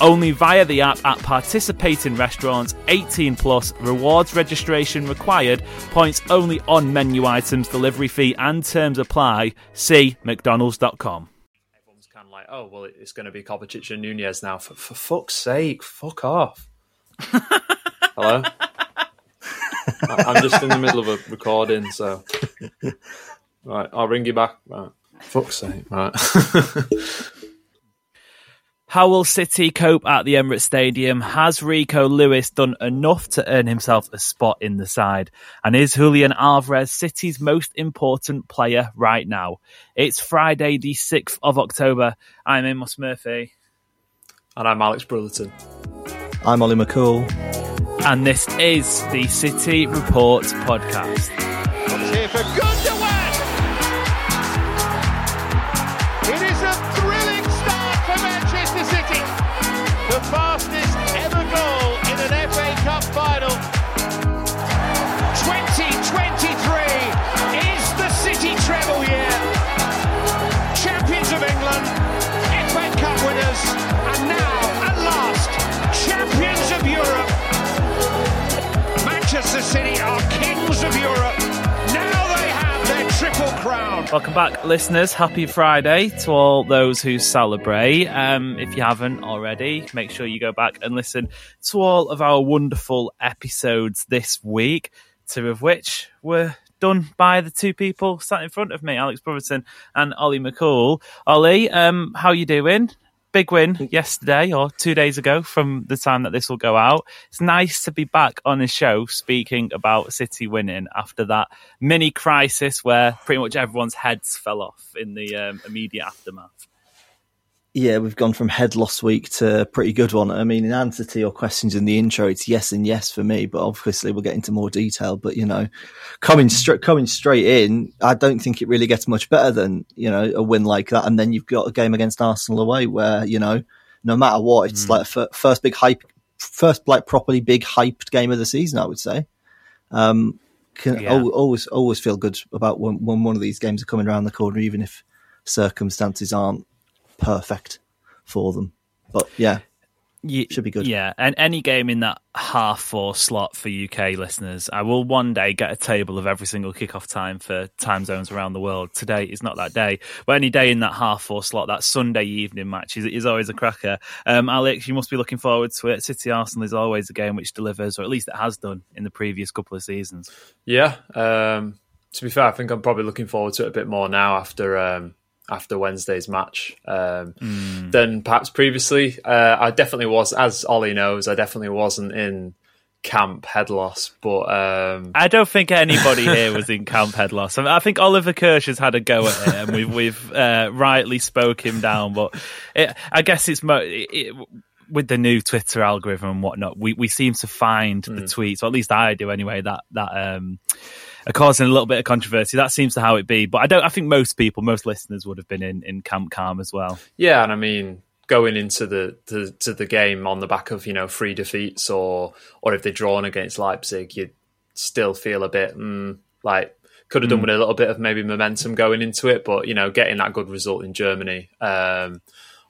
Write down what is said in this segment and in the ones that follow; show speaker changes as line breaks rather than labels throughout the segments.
Only via the app at participating restaurants, 18 plus, rewards registration required, points only on menu items, delivery fee and terms apply. See McDonald's.com.
Everyone's kind of like, oh, well, it's going to be Kovacic and Nunes now. For, for fuck's sake, fuck off. Hello? I- I'm just in the middle of a recording, so. Right, I'll ring you back. Right. Fuck's sake, right.
How will City cope at the Emirates Stadium? Has Rico Lewis done enough to earn himself a spot in the side? And is Julian Alvarez City's most important player right now? It's Friday, the 6th of October. I'm Amos Murphy.
and I'm Alex Brotherton.
I'm Oli McCoole.
And this is the City Report podcast. Welcome back, listeners. Happy Friday to all those who celebrate. Um, if you haven't already, make sure you go back and listen to all of our wonderful episodes this week, two of which were done by the two people sat in front of me, Alex Brotherton and Oli McCoole. Ollie, um, how are you doing? Big win yesterday or two days ago from the time that this will go out. It's nice to be back on a show speaking about City winning after that mini crisis where pretty much everyone's heads fell off in the um, immediate aftermath.
Yeah, we've gone from head loss week to a pretty good one. I mean, in answer to your questions in the intro, it's yes and yes for me, but obviously we'll get into more detail. But you know, coming straight coming straight in, I don't think it really gets much better than you know a win like that. And then you've got a game against Arsenal away where you know, no matter what, it's like f- first big hype, first like properly big hyped game of the season. I would say. Um, can
Yeah.
al- always always feel good about when, when one of these games are coming around the corner, even if circumstances aren't perfect for them. But yeah,
Ye-
Should be good.
Yeah, and any game in that half four slot for UK listeners, I will one day get a table of every single kickoff time for time zones around the world. Today is not that day, but any day in that half four slot, that Sunday evening match is, is always a cracker. Um, Alex, you must be looking forward to it. City Arsenal is always a game which delivers, or at least it has done in the previous couple of seasons.
Yeah. Um, to be fair, I think I'm probably looking forward to it a bit more now after um, after Wednesday's match um, than perhaps previously. Uh, I definitely was, as Ollie knows, I definitely wasn't in camp head loss, but um,
I don't think anybody here was in camp head loss. I, mean, I think Oliver Kirsch has had a go at it, and we've we've uh, rightly spoke him down. But it, I guess it's mo- it, it, with the new Twitter algorithm and whatnot. We we seem to find the tweets, or at least I do anyway. That that um, are causing a little bit of controversy. That seems to how it be. But I don't. I think most people, most listeners, would have been in in camp calm as well.
Yeah, and I mean going into the, the to the game on the back of you know three defeats or or if they're drawn against Leipzig, you still feel a bit mm, like could have done with a little bit of maybe momentum going into it, but you know getting that good result in Germany um,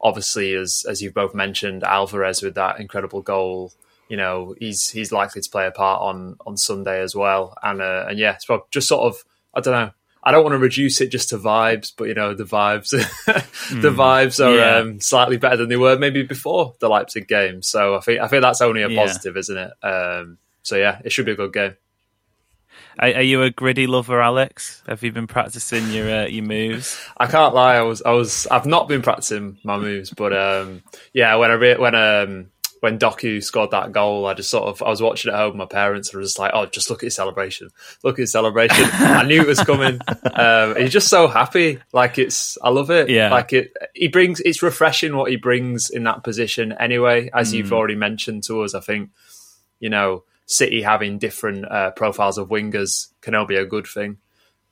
obviously, as as you've both mentioned, Alvarez with that incredible goal. You know, he's he's likely to play a part on on Sunday as well. And uh, and yeah, so just sort of I don't know. I don't want to reduce it just to vibes, but you know the vibes, the vibes are
yeah.
um, slightly better than they were maybe before the Leipzig game. So I think I think that's only a
Yeah.
positive, isn't it? Um, so yeah, it should be a good game.
Are, are you a griddy lover, Alex? Have you been practicing your uh, your moves?
I can't lie. I was, I was, I've not been practicing my moves, but um, yeah, when I re- when um, when Doku scored that goal, I just sort of, I was watching at home my parents were just like, oh, just look at his celebration, look at his celebration. I knew it was coming. Um, he's just so happy. Like it's, I love it.
Yeah.
Like it, he brings, it's refreshing what he brings in that position. Anyway, as you've already mentioned to us, I think you know, City having different uh, profiles of wingers can only be a good thing.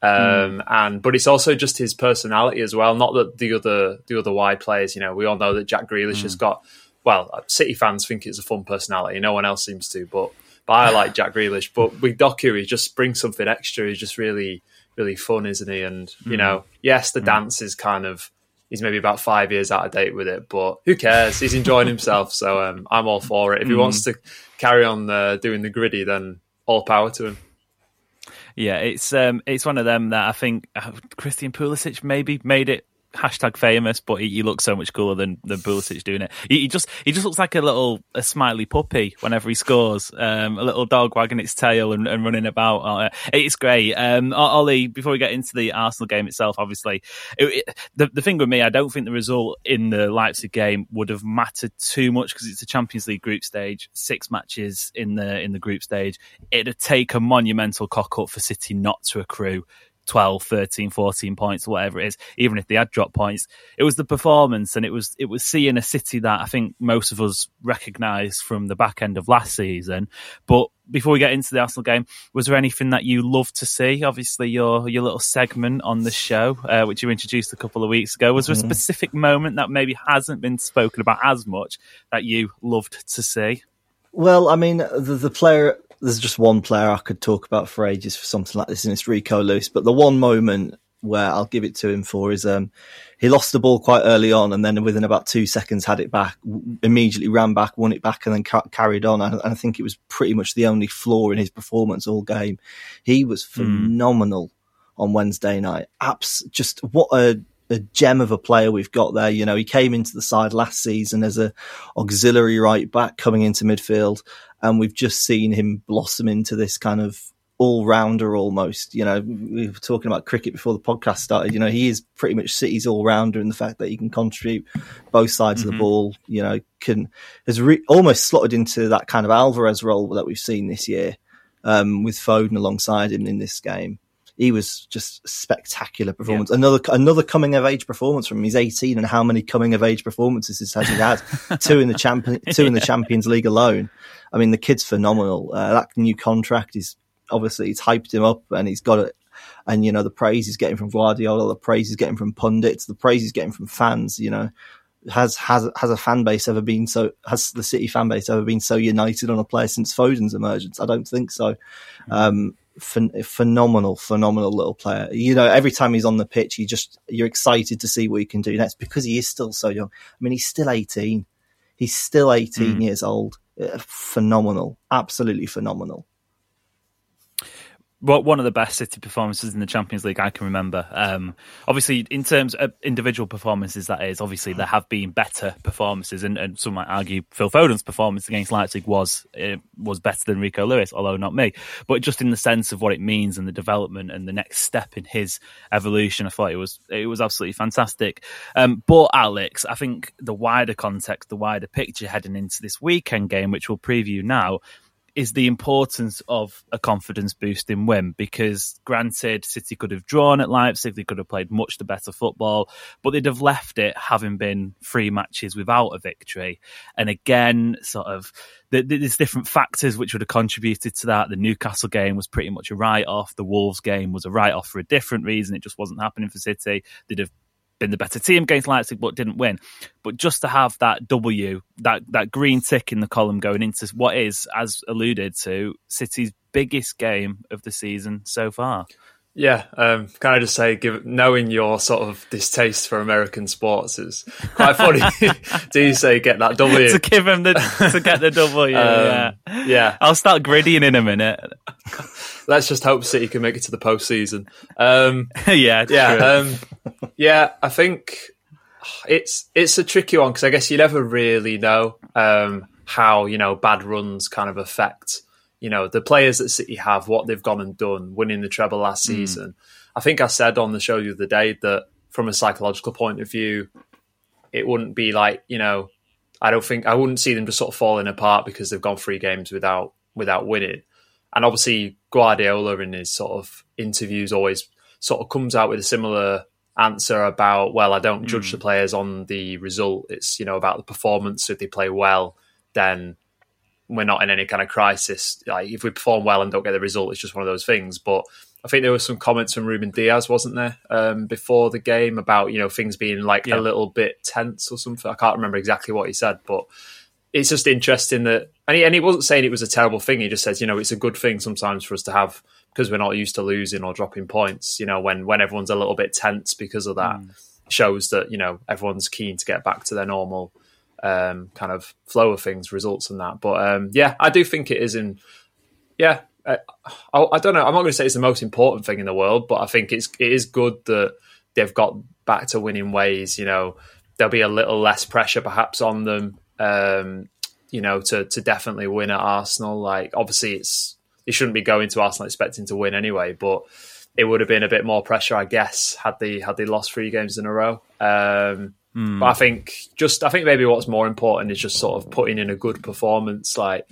Um, and but it's also just his personality as well. Not that the other the other wide players, you know, we all know that Jack Grealish has got. Well, City fans think it's a fun personality. No one else seems to, but but I like Jack Grealish. But with Doku, he just brings something extra. He's just really really fun, isn't he? And you know, yes, the dance is kind of he's maybe about five years out of date with it, but who cares? He's enjoying himself, so um, I'm all for it. If he wants to carry on uh, doing the griddy, then all power to him.
Yeah, it's um, it's one of them that I think uh, Christian Pulisic maybe made it hashtag famous, but he, he looks so much cooler than than Pulisic doing it. He, he just he just looks like a little a smiley puppy whenever he scores, um, a little dog wagging its tail and, and running about. Uh, it's great. Um, Ollie, before we get into the Arsenal game itself, obviously, it, it, the the thing with me, I don't think the result in the Leipzig game would have mattered too much because it's a Champions League group stage, six matches in the in the group stage. It'd take a monumental cock up for City not to accrue 12 13 14 points whatever it is even if they had dropped points it was the performance and it was it was seeing a city that i think most of us recognize from the back end of last season but before we get into the Arsenal game, was there anything that you loved to see? Obviously, your your little segment on the show, uh, which you introduced a couple of weeks ago, was there a specific moment that maybe hasn't been spoken about as much that you loved to see?
Well, I mean, the, the player, there's just one player I could talk about for ages for something like this, and it's Rico Lewis. But the one moment where I'll give it to him for is um, he lost the ball quite early on, and then within about two seconds had it back, immediately ran back, won it back, and then ca- carried on. And, and I think it was pretty much the only flaw in his performance all game. He was phenomenal on Wednesday night. Abs- just what a a gem of a player we've got there. You know, he came into the side last season as a auxiliary right back coming into midfield, and we've just seen him blossom into this kind of all rounder almost. You know, we were talking about cricket before the podcast started. You know, he is pretty much City's all rounder in the fact that he can contribute both sides of the ball. You know, can has re- almost slotted into that kind of Alvarez role that we've seen this year um, with Foden alongside him in this game. He was just a spectacular performance. Another another coming of age performance from him. He's 18, and how many coming of age performances has he had? two in the champion, two in the Champions League alone. I mean, the kid's phenomenal. Uh, that new contract is obviously it's hyped him up, and he's got it. And you know the praise he's getting from Guardiola, the praise he's getting from pundits, the praise he's getting from fans. You know, has has has a fan base ever been so? Has the City fan base ever been so united on a player since Foden's emergence? I don't think so. Um, phen- phenomenal, phenomenal little player. You know, every time he's on the pitch, you just you're excited to see what he can do next because he is still so young. I mean, he's still 18. He's still 18 years old. Uh, phenomenal, absolutely phenomenal.
Well, one of the best City performances in the Champions League I can remember. Um, obviously, in terms of individual performances, that is obviously there have been better performances, and, and some might argue Phil Foden's performance against Leipzig was uh, was better than Rico Lewis, although not me. But just in the sense of what it means and the development and the next step in his evolution, I thought it was it was absolutely fantastic. Um, but Alex, I think the wider context, the wider picture heading into this weekend game, which we'll preview now is the importance of a confidence boosting win because granted City could have drawn at Leipzig they could have played much the better football but they'd have left it having been three matches without a victory. And again sort of th- th- there's different factors which would have contributed to that. The Newcastle game was pretty much a write-off. The Wolves game was a write-off for a different reason. It just wasn't happening for City. They'd have been the better team against Leipzig, but didn't win. But just to have that W, that that green tick in the column going into what is, as alluded to, City's biggest game of the season so far.
Yeah, um, can I just say, give, knowing your sort of distaste for American sports is quite funny. Do you say get that W
to give him the to get the W? yeah,
Um, yeah.
I'll start griddying in a minute.
Let's just hope City can make it to the postseason. Um,
yeah,
yeah,
true.
um, yeah. I think it's it's a tricky one because I guess you never really know um, how you know bad runs kind of affect you know the players that City have, what they've gone and done, winning the treble last hmm. season. I think I said on the show the other day that from a psychological point of view, it wouldn't be like you know. I don't think I wouldn't see them just sort of falling apart because they've gone three games without without winning. And obviously Guardiola in his sort of interviews always sort of comes out with a similar answer about well, I don't judge hmm. the players on the result. It's you know about the performance. If they play well, then we're not in any kind of crisis. Like if we perform well and don't get the result, it's just one of those things. But I think there were some comments from Ruben Dias, wasn't there, um, before the game about you know things being like
Yeah.
a little bit tense or something. I can't remember exactly what he said, but it's just interesting that, and he, and he wasn't saying it was a terrible thing. He just says, you know, it's a good thing sometimes for us to have because we're not used to losing or dropping points. You know, when when everyone's a little bit tense because of that, shows that you know everyone's keen to get back to their normal um, kind of flow of things, results, and that. But um, yeah, I do think it is in. Yeah, I, I, I don't know. I'm not going to say it's the most important thing in the world, but I think it's it is good that they've got back to winning ways. You know, there'll be a little less pressure perhaps on them. Um, you know, to to definitely win at Arsenal. Like obviously, it's they shouldn't be going to Arsenal expecting to win anyway, but it would have been a bit more pressure, I guess, had they had they lost three games in a row. Um, But I think just I think maybe what's more important is just sort of putting in a good performance. Like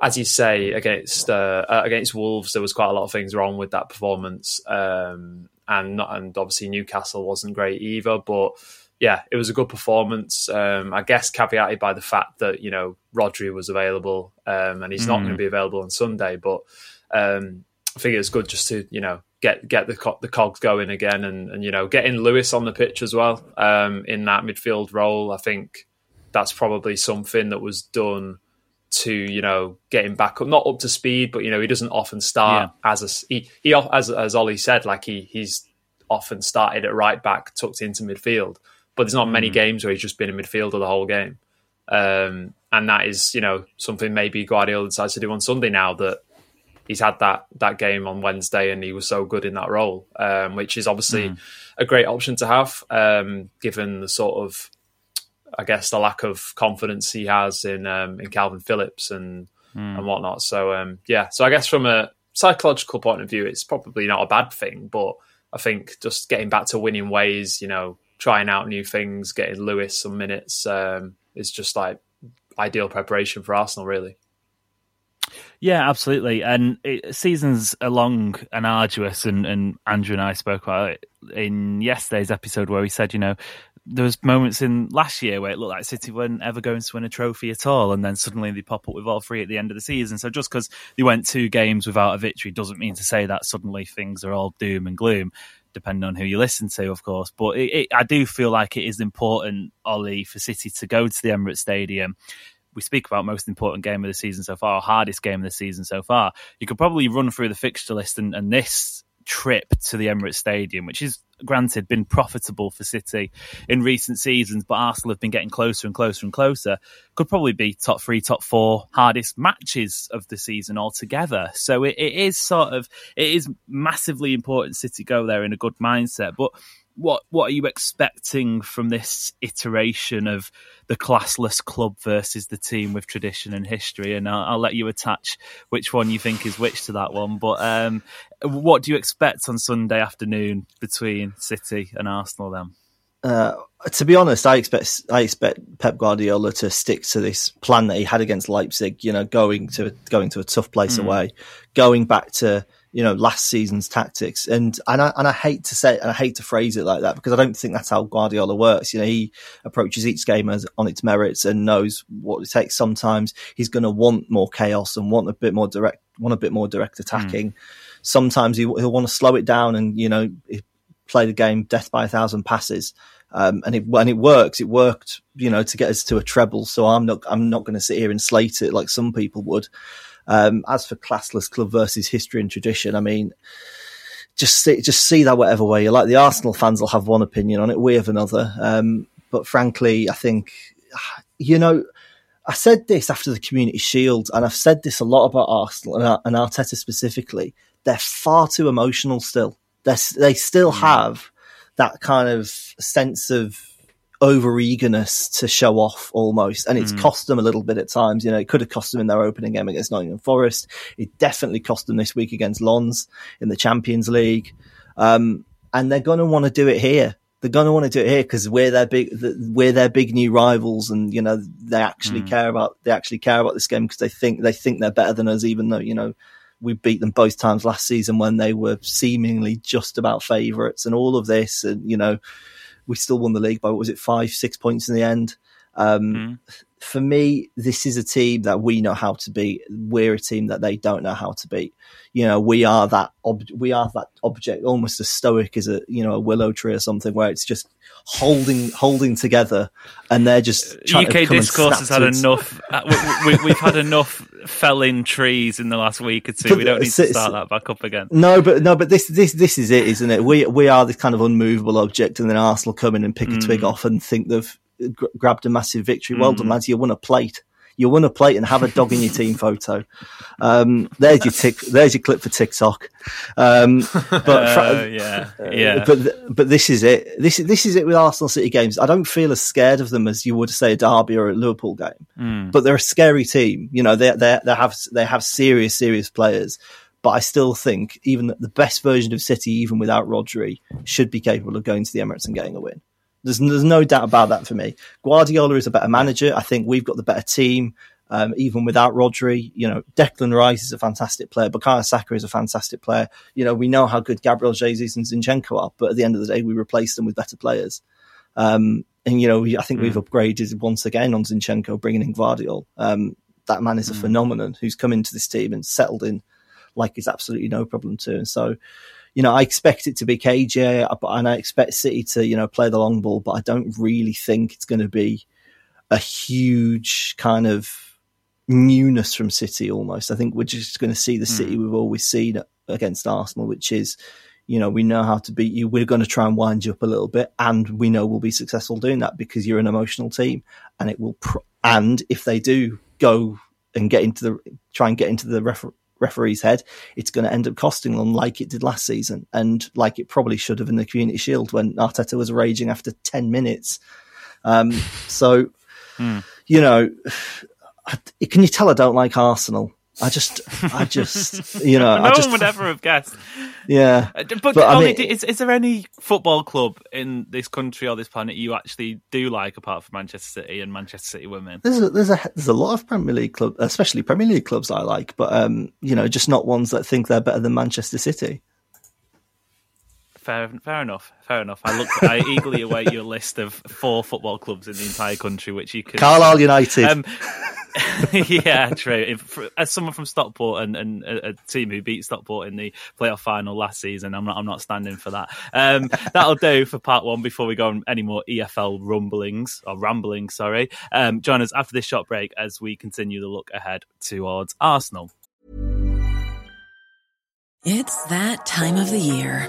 as you say against uh, uh, against Wolves, there was quite a lot of things wrong with that performance, um, and not, and obviously Newcastle wasn't great either. But yeah, it was a good performance. Um, I guess caveated by the fact that you know Rodri was available um, and he's not going to be available on Sunday. But um, I think it's good just to you know get get the co- the cogs going again and and you know getting Lewis on the pitch as well um, in that midfield role. I think that's probably something that was done to you know get him back up, not up to speed, but you know he doesn't often start as a he, he as as Ollie said, like he he's often started at right back, tucked into midfield. But there's not many games where he's just been in midfield the whole game, um, and that is you know something maybe Guardiola decides to do on Sunday now that he's had that that game on Wednesday and he was so good in that role, um, which is obviously a great option to have, um, given the sort of I guess the lack of confidence he has in um, in Calvin Phillips and and whatnot. So um, yeah, so I guess from a psychological point of view, it's probably not a bad thing, but I think just getting back to winning ways, you know, trying out new things, getting Lewis some minutes, um, is just like ideal preparation for Arsenal, really.
Yeah, absolutely. And it, seasons are long and arduous, and, and Andrew and I spoke about it in yesterday's episode where we said, you know, there was moments in last year where it looked like City weren't ever going to win a trophy at all, and then suddenly they pop up with all three at the end of the season. So just because they went two games without a victory doesn't mean to say that suddenly things are all doom and gloom. Depending on who you listen to, of course, but it, it, I do feel like it is important, Ollie, for City to go to the Emirates Stadium we speak about most important game of the season so far, hardest game of the season so far. You could probably run through the fixture list and, and this trip to the Emirates Stadium, which is granted been profitable for City in recent seasons, but Arsenal have been getting closer and closer and closer. Could probably be top three, top four hardest matches of the season altogether. So it, it is sort of it is massively important City go there in a good mindset, but what what are you expecting from this iteration of the classless club versus the team with tradition and history? And I'll, I'll let you attach which one you think is which to that one. But um, what do you expect on Sunday afternoon between City and Arsenal? Then
Uh, to be honest, I expect I expect Pep Guardiola to stick to this plan that he had against Leipzig. You know, going to going to a tough place away, going back to you know last season's tactics. And and I and I hate to say it, and I hate to phrase it like that because I don't think that's how Guardiola works. You know, he approaches each game as on its merits and knows what it takes. Sometimes he's going to want more chaos and want a bit more direct, want a bit more direct attacking. Sometimes he, he'll want to slow it down and you know play the game death by a thousand passes. Um, and it, when it works, it worked, you know, to get us to a treble. So I'm not, I'm not going to sit here and slate it like some people would. Um, as for classless club versus history and tradition, I mean, just see, just see that whatever way you like. The Arsenal fans will have one opinion on it, we have another. Um, but frankly, I think you know. I said this after the Community Shield, and I've said this a lot about Arsenal and, and Arteta specifically. They're far too emotional still. They're, they still have that kind of sense of over eagerness to show off almost, and it's mm. cost them a little bit at times. You know, it could have cost them in their opening game against Nottingham Forest. It definitely cost them this week against Lens in the Champions League, um, and they're going to want to do it here. They're going to want to do it here because we're their big, we're their big new rivals, and you know they actually mm. care about they actually care about this game because they think they think they're better than us, even though you know we beat them both times last season when they were seemingly just about favourites and all of this. And, you know, we still won the league by, what was it, five, six points in the end. Um, mm. For me, this is a team that we know how to beat. We're a team that they don't know how to beat. You know, we are that ob- we are that object, almost as stoic as a you know a willow tree or something, where it's just holding holding together, and they're just
UK discourse has had enough. Uh, we, have we, had enough felling trees in the last week or two. But, we don't need to start that back up again.
No, but no, but this this this is it, isn't it? We we are this kind of unmovable object, and then Arsenal come in and pick a twig mm. off and think they've g- grabbed a massive victory. Well mm. done, lads! You won a plate you won a plate and have a dog in your team photo. Um, there's your tick. There's your clip for TikTok. Um, but
uh, yeah, yeah.
But but this is it. This this is it with Arsenal City games. I don't feel as scared of them as you would say a Derby or a Liverpool game. Mm. But they're a scary team. You know, they they they have they have serious serious players. But I still think even the best version of City, even without Rodri, should be capable of going to the Emirates and getting a win. There's, there's no doubt about that for me. Guardiola is a better manager. I think we've got the better team. Um, even without Rodri, you know, Declan Rice is a fantastic player. Bukayo Saka is a fantastic player. You know, we know how good Gabriel Jesus and Zinchenko are, but at the end of the day, we replace them with better players. Um, and, you know, we, I think mm. we've upgraded once again on Zinchenko, bringing in Gvardiol. Um, that man is a mm. phenomenon who's come into this team and settled in like it's absolutely no problem to. And so, you know, I expect it to be KJ, and I expect City to, you know, play the long ball, but I don't really think it's going to be a huge kind of newness from City almost. I think we're just going to see the City mm. we've always seen against Arsenal, which is, you know, we know how to beat you. We're going to try and wind you up a little bit, and we know we'll be successful doing that because you're an emotional team, and it will. Pr- and if they do go and get into the try and get into the refer- referee's head, it's going to end up costing them like it did last season and like it probably should have in the Community Shield when Arteta was raging after 10 minutes. Um, so, mm. you know, can you tell I don't like Arsenal? I just, I just, you know,
no
I just,
one would ever have guessed.
Yeah,
uh, but, but I mean, is, is there any football club in this country or this planet you actually do like, apart from Manchester City and Manchester City women?
There's a, there's a there's a lot of Premier League clubs, especially Premier League clubs I like, but um, you know, just not ones that think they're better than Manchester City.
Fair, fair enough. Fair enough. I look. I eagerly await your list of four football clubs in the entire country, which you can.
Carlisle United. Um,
yeah, true. If, as someone from Stockport and, and a, a, team who beat Stockport in the playoff final last season, I'm not. I'm not standing for that. Um, that'll do for part one. Before we go on any more EFL rumblings or ramblings, sorry. Um, join us after this short break as we continue the look ahead towards Arsenal.
It's that time of the year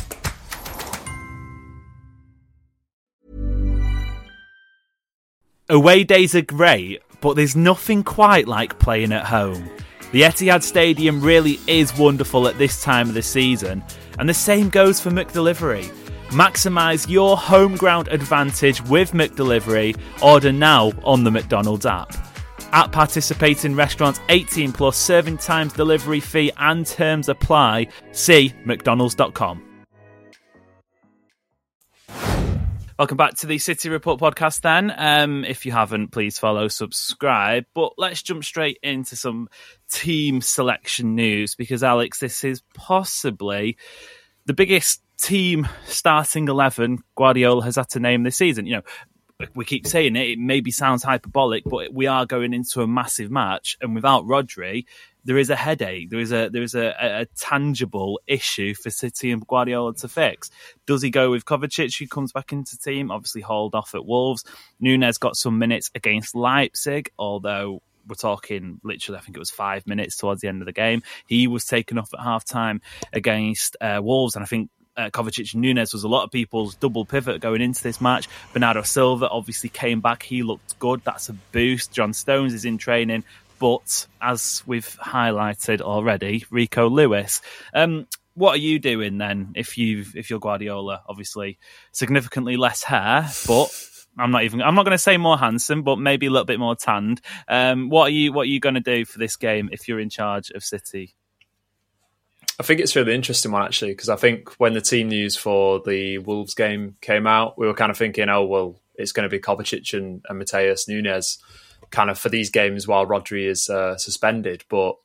Away days are great, but there's nothing quite like playing at home. The Etihad Stadium really is wonderful at this time of the season, and the same goes for McDelivery. Maximise your home ground advantage with McDelivery. Order now on the McDonald's app. At participating restaurants, 18 plus serving times, delivery fee, and terms apply. See McDonald's.com. Welcome back to the City Report podcast. Then, um, if you haven't, please follow, subscribe. But let's jump straight into some team selection news because Alex, this is possibly the biggest team starting eleven Guardiola has had to name this season. You know, we keep saying it, it maybe sounds hyperbolic, but we are going into a massive match, and without Rodri, there is a headache. There is a there is a, a, a, tangible issue for City and Guardiola to fix. Does he go with Kovacic, who comes back into team? Obviously, hauled off at Wolves. Nunes got some minutes against Leipzig, although we're talking literally, I think it was five minutes towards the end of the game. He was taken off at half time against uh, Wolves, and I think uh, Kovacic and Nunes was a lot of people's double pivot going into this match. Bernardo Silva obviously came back. He looked good. That's a boost. John Stones is in training. But as we've highlighted already, Rico Lewis. Um, what are you doing then if you if you're Guardiola? Obviously, significantly less hair, but I'm not even. I'm not going to say more handsome, but maybe a little bit more tanned. Um, what are you What are you going to do for this game if you're in charge of City?
I think it's a really interesting one actually because I think when the team news for the Wolves game came out, we were kind of thinking, oh well, it's going to be Kovacic and, and Matheus Nunes kind of for these games while Rodri is uh, suspended. But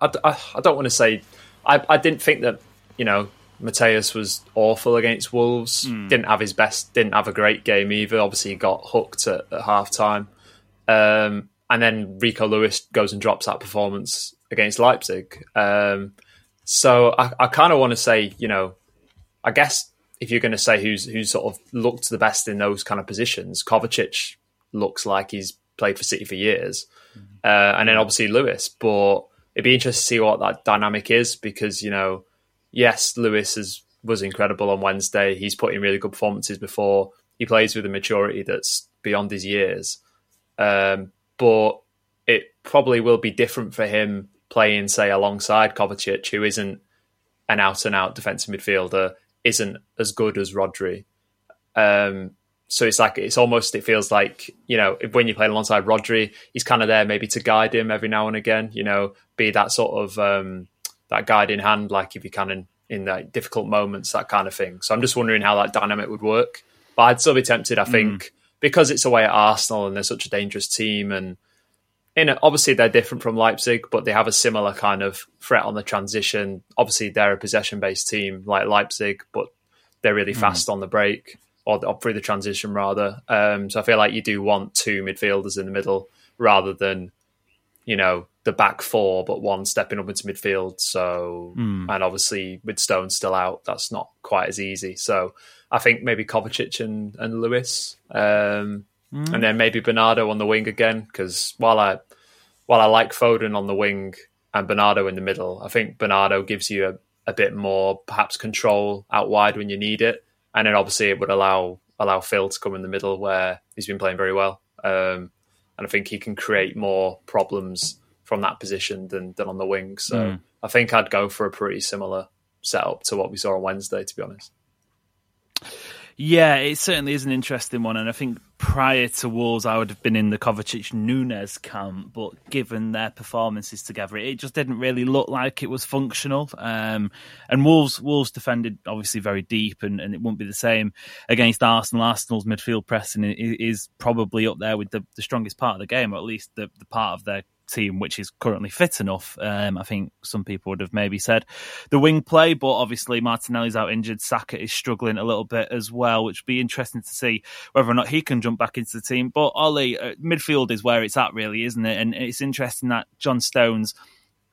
I, I, I don't want to say I, I didn't think that you know Matheus was awful against Wolves. Mm. Didn't have his best. Didn't have a great game either. Obviously, he got hooked at, at half time. Um, and then Rico Lewis goes and drops that performance against Leipzig. Um, so I, I kind of want to say, you know, I guess if you're going to say who's who's sort of looked the best in those kind of positions, Kovacic looks like he's played for City for years, uh, and then obviously Lewis. But it'd be interesting to see what that dynamic is because you know, yes, Lewis is, was incredible on Wednesday. He's put in really good performances before. He plays with a maturity that's beyond his years, um, but it probably will be different for him playing, say, alongside Kovacic, who isn't an out and out defensive midfielder, isn't as good as Rodri. Um, so it's like it's almost it feels like you know when you play alongside Rodri, he's kind of there maybe to guide him every now and again. You know, be that sort of um, that guiding hand, like if you can in, in like difficult moments, that kind of thing. So I'm just wondering how that dynamic would work. But I'd still be tempted. I mm. think mm. because it's away at Arsenal and they're such a dangerous team, and in a, obviously they're different from Leipzig, but they have a similar kind of threat on the transition. Obviously, they're a possession based team like Leipzig, but they're really mm. fast on the break or, or through the transition rather. Um, so I feel like you do want two midfielders in the middle rather than you know the back four, but one stepping up into midfield. So mm. and obviously with Stone still out, that's not quite as easy. So I think maybe Kovacic and, and Lewis, um, mm. and then maybe Bernardo on the wing again. Because while I while I like Foden on the wing and Bernardo in the middle, I think Bernardo gives you a, a bit more perhaps control out wide when you need it and then obviously it would allow allow Phil to come in the middle where he's been playing very well, um, and I think he can create more problems from that position than than on the wing. So mm. I think I'd go for a pretty similar setup to what we saw on Wednesday, to be honest.
Yeah, it certainly is an interesting one, and I think prior to Wolves, I would have been in the Kovacic Nunes camp, but given their performances together, it just didn't really look like it was functional. Um, and Wolves, Wolves defended obviously very deep, and, and it won't be the same against Arsenal. Arsenal's midfield pressing is probably up there with the, the strongest part of the game, or at least the, the part of their team which is currently fit enough. Um, I think some people would have maybe said the wing play, but obviously Martinelli's out injured. Saka is struggling a little bit as well, which would be interesting to see whether or not he can jump back into the team. But Ollie, uh, midfield is where it's at, really, isn't it? And it's interesting that John Stones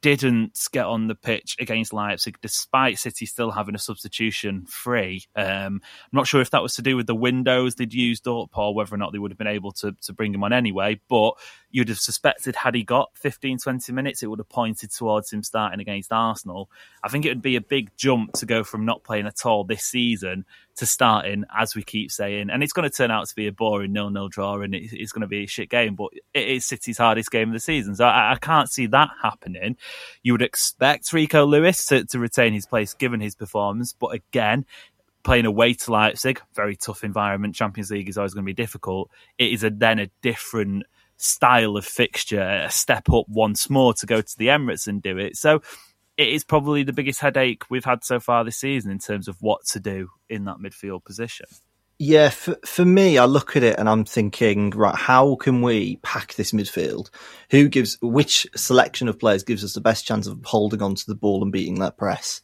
didn't get on the pitch against Leipzig, despite City still having a substitution free. Um, I'm not sure if that was to do with the windows they'd used up or whether or not they would have been able to, to bring him on anyway. But you'd have suspected had he got 15, 20 minutes, it would have pointed towards him starting against Arsenal. I think it would be a big jump to go from not playing at all this season to starting, as we keep saying. And it's going to turn out to be a boring nil-nil draw and it's going to be a shit game, but it is City's hardest game of the season. So I, I can't see that happening. You would expect Rico Lewis to, to retain his place given his performance, but again, playing away to Leipzig, very tough environment. Champions League is always going to be difficult. It is a, then a different style of fixture, a step up once more to go to the Emirates and do it. So it is probably the biggest headache we've had so far this season in terms of what to do in that midfield position.
Yeah, for, for me, I look at it and I'm thinking, right, how can we pack this midfield? Who gives, which selection of players gives us the best chance of holding on to the ball and beating that press?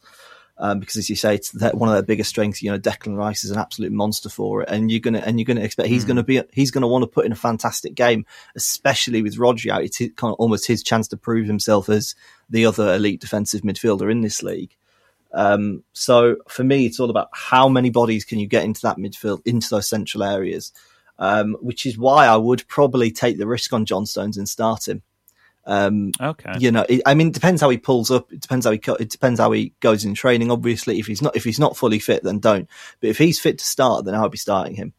Um, because as you say, it's that one of their biggest strengths. You know, Declan Rice is an absolute monster for it, and you're gonna and you're gonna expect he's gonna be he's gonna want to put in a fantastic game, especially with Rodri out. It's his, kind of almost his chance to prove himself as the other elite defensive midfielder in this league. Um, so for me, it's all about how many bodies can you get into that midfield, into those central areas, um, which is why I would probably take the risk on John Stones and start him. Um,
Okay.
you know, it, I mean, it depends how he pulls up. It depends how he co- it depends how he goes in training. Obviously, if he's not if he's not fully fit, then don't. But if he's fit to start, then I'll be starting him,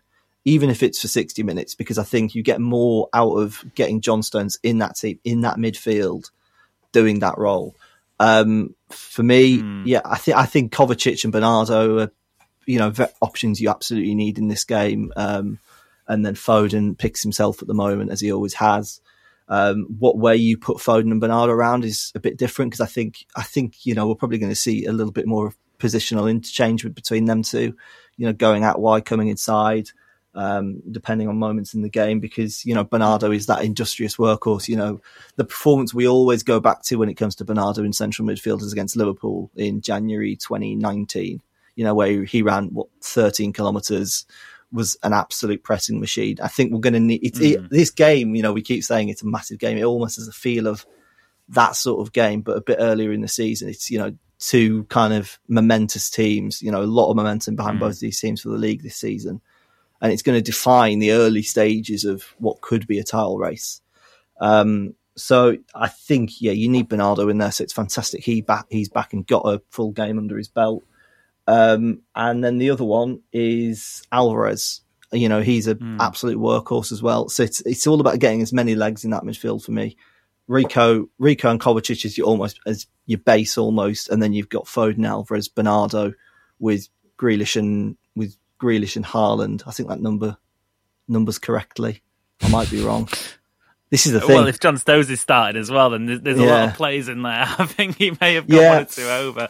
even if it's for sixty minutes, because I think you get more out of getting John Stones in that team in that midfield, doing that role. Um, for me, yeah, I think I think Kovacic and Bernardo are, you know, ve- options you absolutely need in this game. Um, and then Foden picks himself at the moment as he always has. Um, what way you put Foden and Bernardo around is a bit different because I think I think you know we're probably going to see a little bit more of positional interchange between them two. You know, going out wide, coming inside, um, depending on moments in the game. Because you know Bernardo is that industrious workhorse. You know, the performance we always go back to when it comes to Bernardo in central midfielders against Liverpool in January 2019. You know, where he ran what 13 kilometers was an absolute pressing machine. I think we're going to need it's, it, this game. You know, we keep saying it's a massive game. It almost has a feel of that sort of game, but a bit earlier in the season. It's you know two kind of momentous teams. You know, a lot of momentum behind both of these teams for the league this season, and it's going to define the early stages of what could be a title race. Um, so I think yeah, you need Bernardo in there. So it's fantastic. He back, he's back and got a full game under his belt. Um, and then the other one is Alvarez. You know, he's an absolute workhorse as well. So it's it's all about getting as many legs in that midfield for me. Rico, Rico and Kovacic is your almost as your base almost, and then you've got Foden, Alvarez, Bernardo, with Grealish and with Grealish and Haaland. I think that number numbers correctly. I might be wrong. This is the thing.
Well, if John Stones is starting as well, then there's, a lot of plays in there. I think he may have got
Yeah.
one or two over.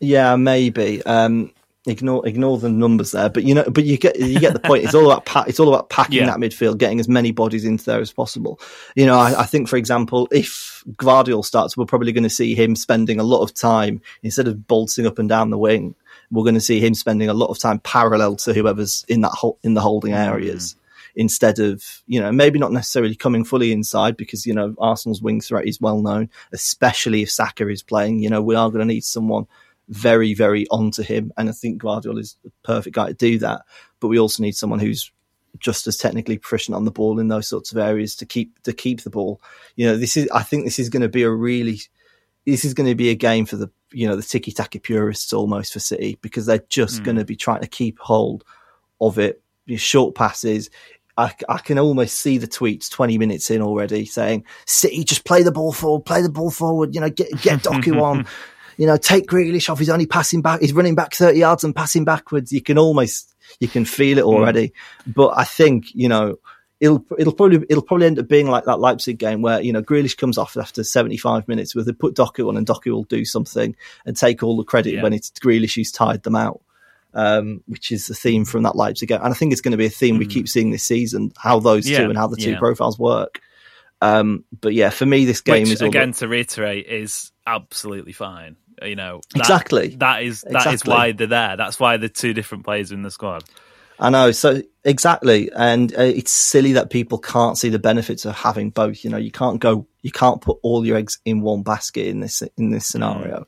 Yeah, maybe. Um, ignore ignore the numbers there, but you know, but you get you get the point. It's all about pa- it's all about packing
Yeah.
that midfield, getting as many bodies into there as possible. You know, I, I think, for example, if Guardiola starts, we're probably going to see him spending a lot of time instead of bolting up and down the wing. We're going to see him spending a lot of time parallel to whoever's in that hol- in the holding areas. Instead of, you know, maybe not necessarily coming fully inside because, you know, Arsenal's wing threat is well known, especially if Saka is playing. You know, we are going to need someone very, very onto him. And I think Guardiola is the perfect guy to do that. But we also need someone who's just as technically proficient on the ball in those sorts of areas to keep to keep the ball. You know, this is I think this is going to be a really this is going to be a game for the you know the tiki taka purists almost for City because they're just hmm. going to be trying to keep hold of it. Your short passes. I, I can almost see the tweets 20 minutes in already saying, City, just play the ball forward, play the ball forward, you know, get, get Doku on, you know, take Grealish off. He's only passing back. He's running back 30 yards and passing backwards. You can almost, you can feel it mm. already. But I think, you know, it'll, it'll probably, it'll probably end up being like that Leipzig game where, you know, Grealish comes off after 75 minutes where they put Doku on and Doku will do something and take all the credit
Yeah.
when it's Grealish who's tied them out um, which is the theme from that Leipzig game. And I think it's going to be a theme we keep seeing this season, how those
Yeah,
two and how the two
yeah.
profiles work. Um, but yeah, for me, this game
Which,
is
again, to reiterate, is absolutely fine. You know, that-
Exactly.
That is that is
Exactly.
why they're there. That's why the two different players in the squad.
I know. So exactly. And uh, it's silly that people can't see the benefits of having both. You know, you can't go, you can't put all your eggs in one basket in this, in this scenario.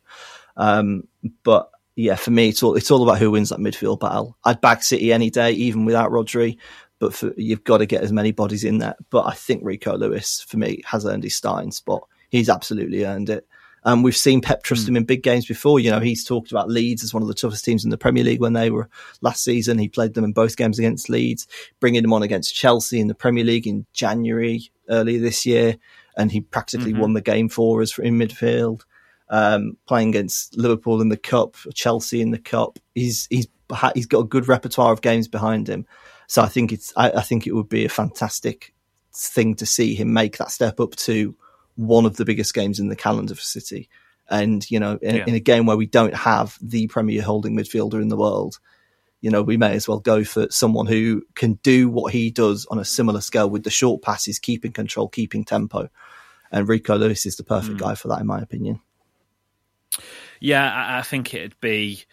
Um, but yeah, for me, it's all, it's all about who wins that midfield battle. I'd back City any day, even without Rodri. But for, you've got to get as many bodies in there. But I think Rico Lewis, for me, has earned his starting spot. He's absolutely earned it. Um, we've seen Pep trust him in big games before. You know, he's talked about Leeds as one of the toughest teams in the Premier League when they were last season. He played them in both games against Leeds, bringing them on against Chelsea in the Premier League in January earlier this year. And he practically won the game for us in midfield. Um, playing against Liverpool in the cup, Chelsea in the cup. He's, he's, he's got a good repertoire of games behind him. So I think it's, I, I think it would be a fantastic thing to see him make that step up to one of the biggest games in the calendar for City. And, you know, in,
Yeah.
in a game where we don't have the premier holding midfielder in the world, you know, we may as well go for someone who can do what he does on a similar scale with the short passes, keeping control, keeping tempo. And Rico Lewis is the perfect guy for that, in my opinion.
Yeah, I, I think it'd be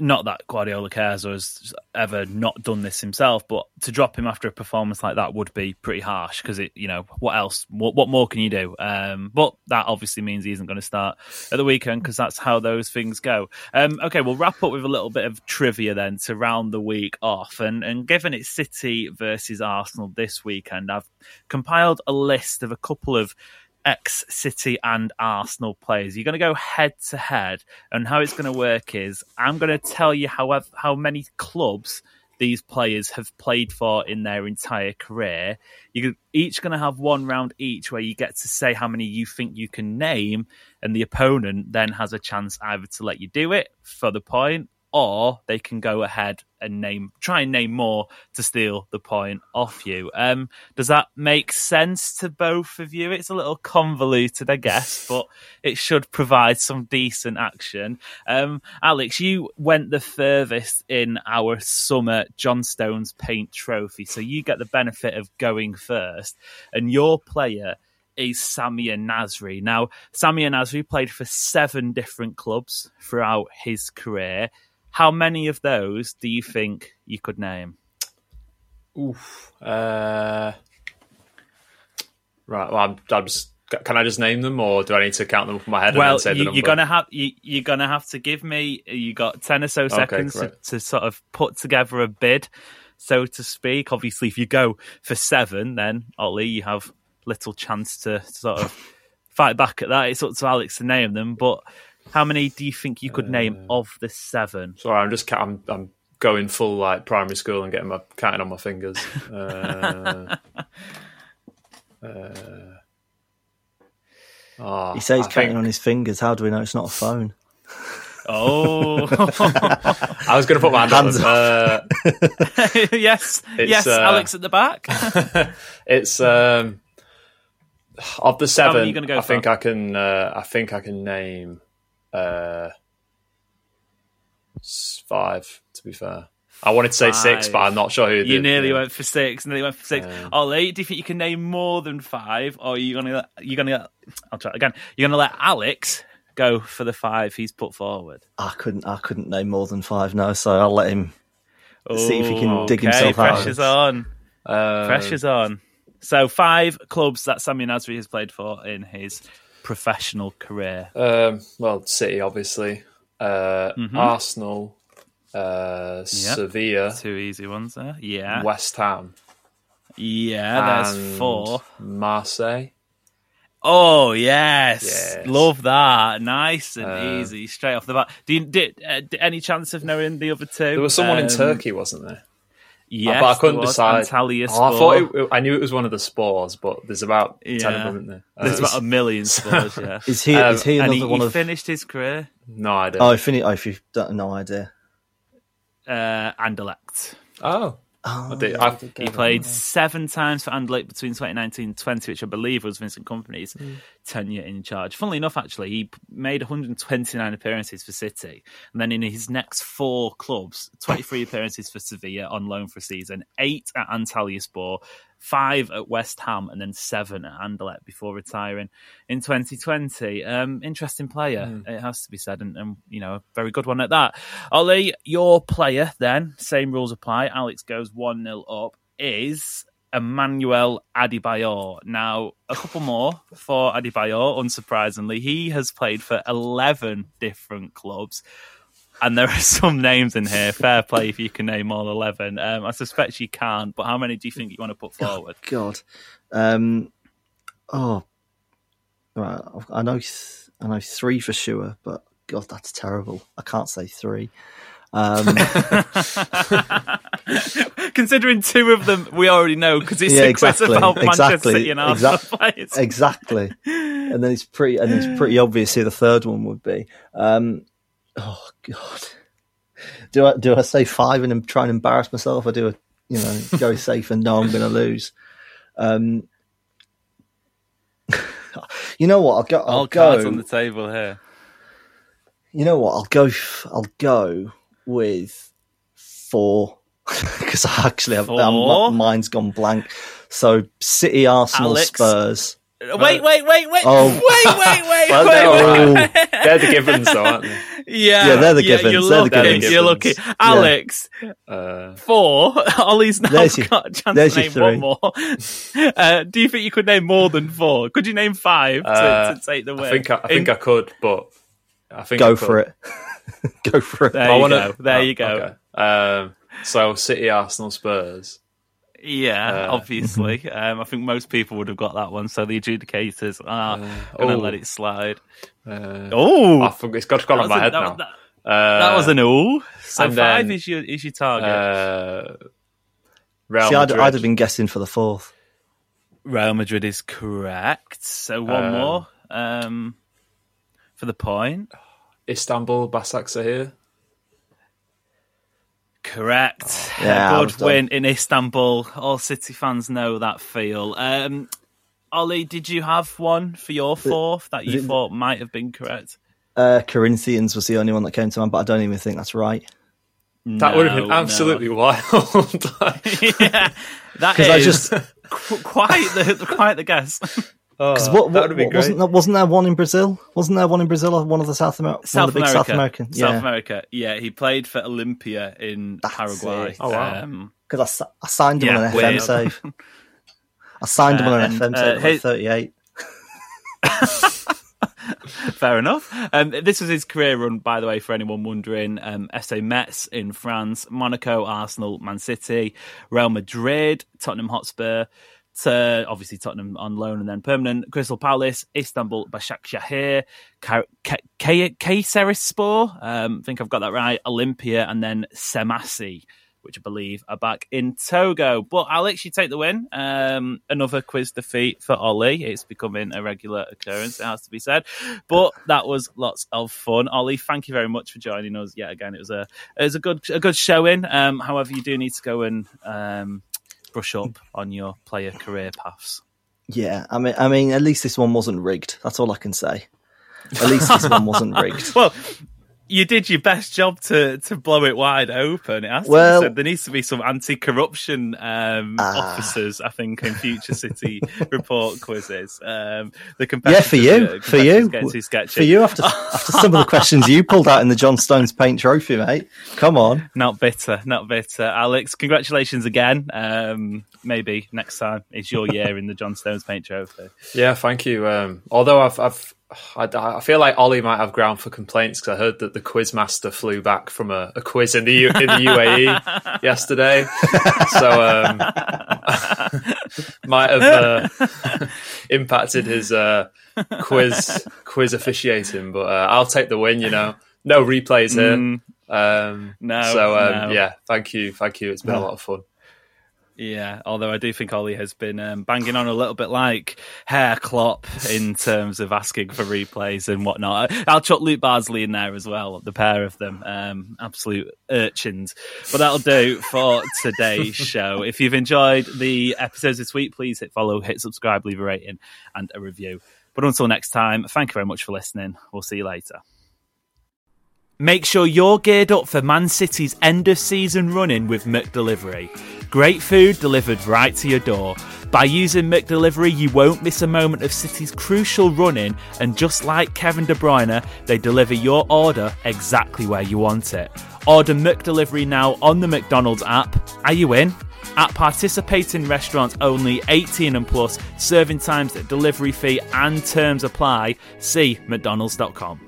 not that Guardiola cares or has ever not done this himself, but to drop him after a performance like that would be pretty harsh because it, you know, what else? What, what more can you do? Um, but that obviously means he isn't going to start at the weekend because that's how those things go. Um, okay, we'll wrap up with a little bit of trivia then to round the week off. And, and given it's City versus Arsenal this weekend, I've compiled a list of a couple of ex City and Arsenal players. You're going to go head to head, and how it's going to work is I'm going to tell you how how many clubs these players have played for in their entire career. You're each going to have one round each where you get to say how many you think you can name, and the opponent then has a chance either to let you do it for the point or they can go ahead and name try and name more to steal the point off you. Um, does that make sense to both of you? It's a little convoluted, I guess, but it should provide some decent action. Um, Alex, you went the furthest in our summer Johnstones Paint Trophy, so you get the benefit of going first, and your player is Samir Nasri. Now, Samir Nasri played for seven different clubs throughout his career. How many of those do you think you could name?
Oof. Uh, right. Well, I'm, I'm just, can I just name them, or do I need to count them off my head?
Well,
and then say
you, you're gonna have you, you're gonna have to give me. You got ten or so seconds to, to sort of put together a bid, so to speak. Obviously, if you go for seven, then Ollie, you have little chance to sort of fight back at that. It's up to Alex to name them, but. How many do you think you could name
Uh,
of the seven?
Sorry, I'm just ca- I'm, I'm going full like primary school and getting my counting on my fingers. Uh, uh, oh,
He says
I
he's counting
think-
on his fingers. How do we know it's not a phone?
Oh,
I was going to put my hand
Hands
up. Uh,
yes,
It's,
yes,
uh,
Alex at the back.
it's um, of the
many
seven.
you go
I
for?
think I can. Uh, I think I can name uh, five. To be fair, I wanted to say six, but I'm not sure who.
You
the-
nearly
yeah.
went for six, nearly went for six.
Um,
Ollie, do you think you can name more than five, or are you gonna you gonna? I'll try it again. You're gonna let Alex go for the five he's put forward.
I couldn't. I couldn't name more than five. No, so I'll let him. See if he can
Oh,
dig
okay,
himself out of
Pressure's on.
Uh,
Pressure's on. So five clubs that Sammy Nasri has played for in his professional career.
Um, well, City, obviously. Uh,
Mhm.
Arsenal, uh, Sevilla,
Two easy ones there. Yeah.
West Ham,
Yeah, there's four.
Marseille.
Oh yes.
Yes.
love that. Nice and
Uh,
easy, straight off the bat. Do you, did, uh, any chance of knowing the other two?
There was someone in
Um,
Turkey, wasn't there?
Yes,
but I couldn't
there was.
decide.
Antalya
Oh, I thought it, I knew it was one of the spores, but there's about ten
Yeah.
of them, isn't there?
There's
Uh,
about a million scores. Yeah,
Is he?
Um,
is he another
he,
one
he
of?
finished his career
no idea.
Oh, if you, oh, if you've done, no idea.
uh, Anderlecht.
Oh,
Oh, yeah,
I-
He played
that.
seven times for Anderlecht between 2019 and 20, which I believe was Vincent Kompany's tenure in charge. Funnily enough, actually, he made 129 appearances for City. And then in his next four clubs, 23 appearances for Sevilla on loan for a season, eight at Antalya Spor, five at West Ham, and then seven at Anderlecht before retiring in 2020. Um, interesting player, it has to be said, and, and, you know, a very good one at that. Ollie, your player then, same rules apply. Alex goes 1 0 up, is Emmanuel Adebayor. Now, a couple more for Adebayor, unsurprisingly. He has played for 11 different clubs. And there are some names in here. Fair play if you can name all 11. Um, I suspect you can't, but how many do you think you want to put forward?
God. Um, oh, right. I know. th- I know three for sure, but God, that's terrible. I can't say three. Um,
Considering two of them we already know because it's
Yeah,
a quiz
exactly,
about Manchester
exactly,
City and Arsenal
exact-
players.
exactly. And then it's pretty. And it's pretty obvious who the third one would be. Um, oh God. Do I do I say five and try and embarrass myself, or do I, you know, go safe and know I'm going to lose? Um, you know what? I'll go. I'll
All
go.
cards on the table here.
You know what? I'll go. f- I'll go with four because I actually have
Four?
mine's gone blank. So City, Arsenal,
Alex?
Spurs.
Wait, wait, wait, wait,
Oh.
wait, wait, wait,
Well,
wait,
they're
wait,
all
wait.
They're the givens, though, aren't they?
Yeah,
Yeah, they're the givens,
You're
they're the
lucky. You're lucky. Alex,
Uh,
four. Ollie's now
There's your-
got a chance
there's
to
your
name one more. Uh, do you think you could name more than four? Could you name five to,
Uh,
to take the win?
I think I, I think
In-
I could, but I think
Go
I
for it. Go for it.
There
I
you
wanna-
go. There
oh,
you go.
okay. Um, so City, Arsenal, Spurs.
Yeah,
Uh,
obviously. um, I think most people would have got that one. So the adjudicators are going to
oh.
let it slide.
Uh,
Oh,
I forgot, it's got gone on my head
that,
now.
That,
Uh,
that was an ooh. So
and
five
then,
is your is your target.
uh, Real
See, I'd, I'd have been guessing for the fourth.
Real Madrid is correct. So one
Um,
more um, for the point.
Istanbul, Basaksehir.
Correct.
Yeah, I
A
was
good win in Istanbul. All City fans know that feel. Um, Ollie, did you have one for your fourth that you
the-
thought might have been correct?
Uh, Corinthians was the only one that came to mind, but I don't even think that's right.
That would have been
No,
absolutely wild.
yeah, that
is I just-
qu- quite the quite the guess.
Because
Oh,
what, what, what- wasn't there, wasn't there one in Brazil? Wasn't there one in Brazil? or One of the South America, one
South
of the big
America,
South American.
South
Yeah,
America. Yeah, he played for Olimpia in
That's
Paraguay.
it.
Oh, wow.
Um,
because I, I signed him
Yeah,
on an
weird.
FM save. I signed him on an
Uh,
FM save
uh,
at like 38.
Fair enough. Um, this was his career run, by the way, for anyone wondering. Um, SA Metz in France, Monaco, Arsenal, Man City, Real Madrid, Tottenham Hotspur, obviously Tottenham on loan and then permanent, Crystal Palace, Istanbul, Başakşehir, Kayserispor, um, I think I've got that right, Olimpia, and then Semassi. Which I believe are back in Togo. But Alex, you take the win. Um, another quiz defeat for Ollie. It's becoming a regular occurrence, it has to be said. But that was lots of fun. Ollie, thank you very much for joining us yet again. It was a it was a good a good showing. Um, however, you do need to go and um, brush up on your player career paths.
Yeah, I mean, I mean, at least this one wasn't rigged. That's all I can say. At least this one wasn't rigged.
Well, you did your best job to to blow it wide open. It has to
Well-
be said. There needs to be some anti-corruption um,
Ah.
officers, I think, in future City report quizzes. Um, the
Yeah, for you,
uh,
for you,
getting too sketchy.
for you. After after some of the questions you pulled out in the John Stones Paint Trophy, mate. Come on.
Not bitter, not bitter. Alex, congratulations again. Um, maybe next time it's your year in the John Stones Paint Trophy.
Yeah, thank you. Um, although I've, I've I, I feel like Ollie might have ground for complaints because I heard that the quiz master flew back from a, a quiz in the U, in the UAE yesterday, so um, might have uh, impacted his uh, quiz quiz officiating. But uh, I'll take the win. You know, no replays here.
Mm,
Um,
No,
so um,
no.
yeah, thank you, thank you. It's been a lot of fun.
Yeah, although I do think Ollie has been um, banging on a little bit like Herr Klopp in terms of asking for replays and whatnot. I'll chuck Luke Barsley in there as well, the pair of them, um, absolute urchins. But that'll do for today's show. If you've enjoyed the episodes this week, please hit follow, hit subscribe, leave a rating and a review. But until next time, thank you very much for listening. We'll see you later. Make sure you're geared up for Man City's end of season running with McDelivery. Great food delivered right to your door. By using McDelivery, you won't miss a moment of City's crucial running, and just like Kevin De Bruyne, they deliver your order exactly where you want it. Order McDelivery now on the McDonald's app. Are you in? At participating restaurants only 18 and plus, serving times, delivery fee, and terms apply. See McDonald's.com.